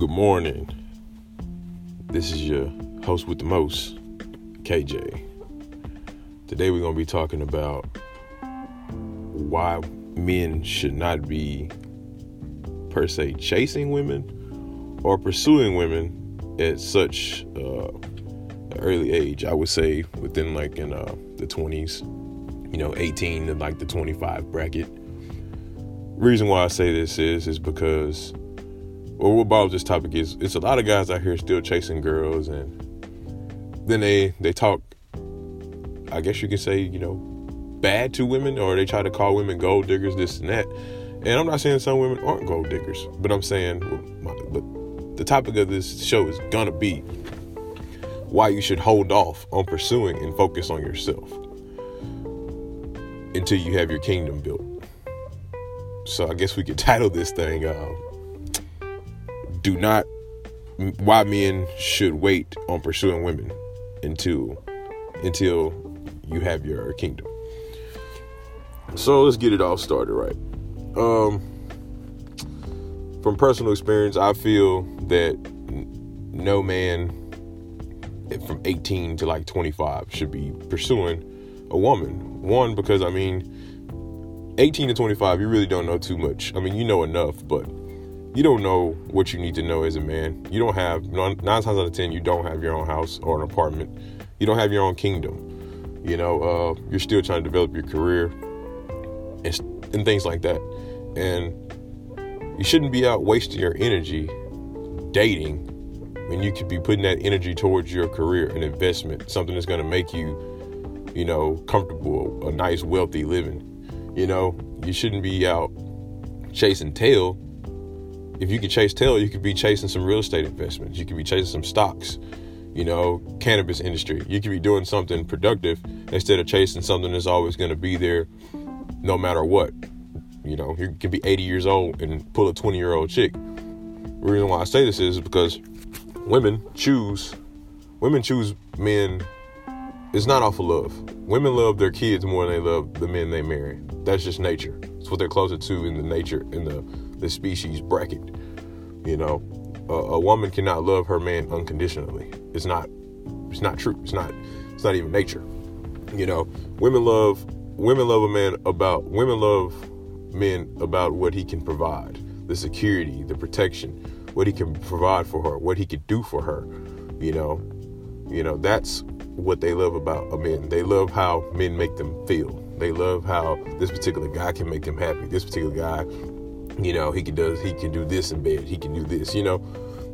Good morning. This is your host with the most, KJ. Today we're going to be talking about why men should not be per se chasing women or pursuing women at such uh, early age. I would say within like in uh, the 20s, you know, 18 to like the 25 bracket. Reason why I say this is is because or what about this topic is it's a lot of guys out here still chasing girls and then they they talk I guess you could say, you know, bad to women or they try to call women gold diggers, this and that. And I'm not saying some women aren't gold diggers, but I'm saying but the topic of this show is gonna be why you should hold off on pursuing and focus on yourself until you have your kingdom built. So I guess we could title this thing uh, "Do not why men should wait on pursuing women until until you have your kingdom." So let's get it all started right. Um, from personal experience, I feel that no man from 18 to like 25 should be pursuing a woman. One, because I mean, 18 to 25, you really don't know too much. I mean, you know enough, but you don't know what you need to know as a man. You don't have, nine, times out of 10, you don't have your own house or an apartment. You don't have your own kingdom. You know, uh, you're still trying to develop your career and, and things like that. And you shouldn't be out wasting your energy dating when you could be putting that energy towards your career and investment, something that's going to make you you know, comfortable, a nice, wealthy living. You know, you shouldn't be out chasing tail. If you could chase tail, you could be chasing some real estate investments. You could be chasing some stocks, you know, cannabis industry. You could be doing something productive instead of chasing something that's always going to be there no matter what. You know, you can be 80 years old and pull a 20 year old chick. The reason why I say this is because women choose women choose men it's not off of love. Women love their kids more than they love the men they marry. That's just nature. It's what they're closer to in the nature in the the species bracket. You know, a, a woman cannot love her man unconditionally. It's not. It's not true. It's not. It's not even nature. You know, women love women love a man about women love men about what he can provide, the security, the protection, what he can provide for her, what he can do for her. You know, you know that's what they love about a man. They love how men make them feel. They love how this particular guy can make them happy. This particular guy, you know, he can does he can do this in bed. He can do this. You know,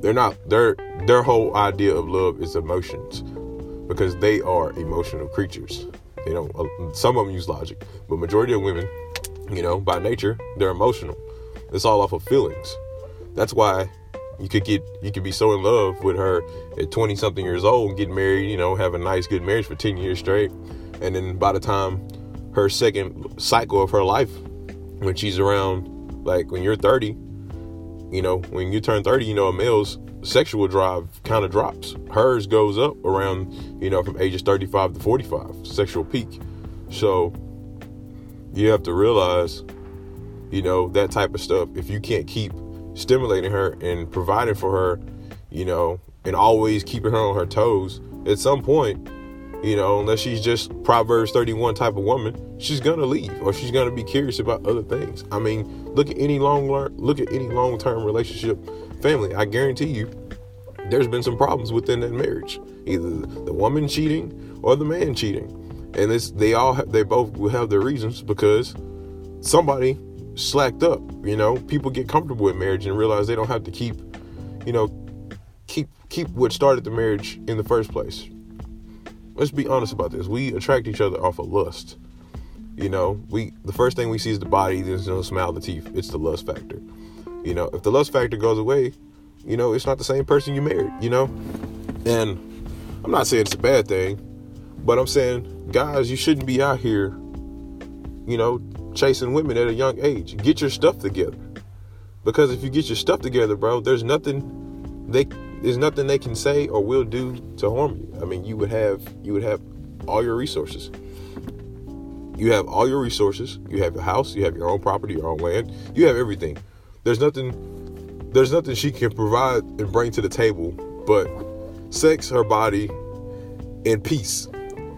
they're not their their whole idea of love is emotions because they are emotional creatures. They don't. Uh, some of them use logic, but majority of women, you know, by nature, they're emotional. It's all off of feelings. That's why you could get you could be so in love with her at 20 something years old and get married you know have a nice good marriage for 10 years straight and then by the time her second cycle of her life when she's around like when you're 30 you know when you turn 30 you know a male's sexual drive kind of drops. Hers goes up around you know from ages 35 to 45 sexual peak. So you have to realize you know that type of stuff. If you can't keep stimulating her and providing for her, you know, and always keeping her on her toes, at some point, you know, unless she's just Proverbs 31 type of woman, she's gonna leave or she's gonna be curious about other things. I mean, look at any long look at any long term relationship family. I guarantee you, there's been some problems within that marriage, either the woman cheating or the man cheating, and this they all have, they both will have their reasons because somebody slacked up. You know, people get comfortable with marriage and realize they don't have to keep, you know, keep keep what started the marriage in the first place. Let's be honest about this. We attract each other off of lust. You know, we the first thing we see is the body, there's no smile, the teeth. It's the lust factor. You know, if the lust factor goes away, you know, it's not the same person you married, you know? And I'm not saying it's a bad thing, but I'm saying, guys, you shouldn't be out here, you know, chasing women at a young age. Get your stuff together. Because if you get your stuff together, bro, there's nothing they there's nothing they can say or will do to harm you. I mean, you would have you would have all your resources. You have all your resources. You have your house, you have your own property, your own land. You have everything. There's nothing there's nothing she can provide and bring to the table but sex, her body, and peace.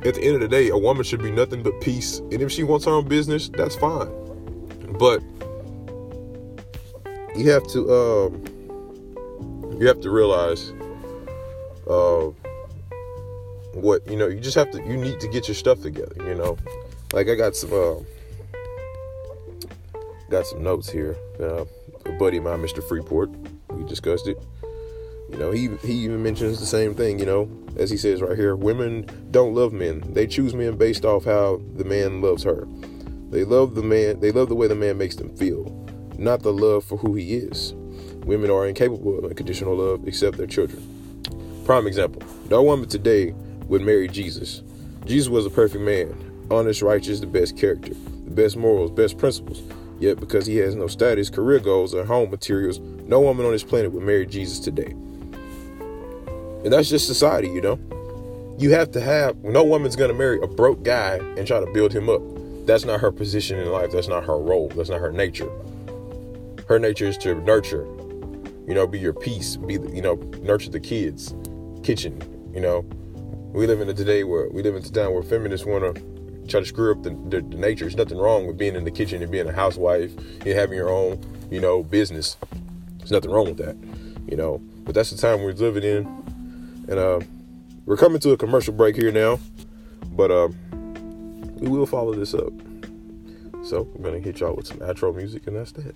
At the end of the day, a woman should be nothing but peace. And if she wants her own business, that's fine. But you have to um, you have to realize uh, what you know. You just have to. You need to get your stuff together. You know, like I got some uh, got some notes here. Uh, a buddy of mine, Mr. Freeport, we discussed it. You know, he he even mentions the same thing. You know, as he says right here, women don't love men. They choose men based off how the man loves her. They love the man. They love the way the man makes them feel not the love for who he is. Women are incapable of unconditional love except their children. Prime example no woman today would marry Jesus. Jesus was a perfect man, honest, righteous, the best character, the best morals, best principles. Yet, because he has no status, career goals, or home materials, no woman on this planet would marry Jesus today. And that's just society, you know? You have to have, no woman's gonna marry a broke guy and try to build him up. That's not her position in life. That's not her role. That's not her nature. Her nature is to nurture, you know, be your peace, be, you know, nurture the kids, kitchen, you know. We live in a today where we live in a town where feminists want to try to screw up the, the, the, nature. There's nothing wrong with being in the kitchen and being a housewife and having your own, you know, business. There's nothing wrong with that, you know. But that's the time we're living in, and uh, we're coming to a commercial break here now, but uh, we will follow this up. So we're gonna hit y'all with some outro music, and that's that.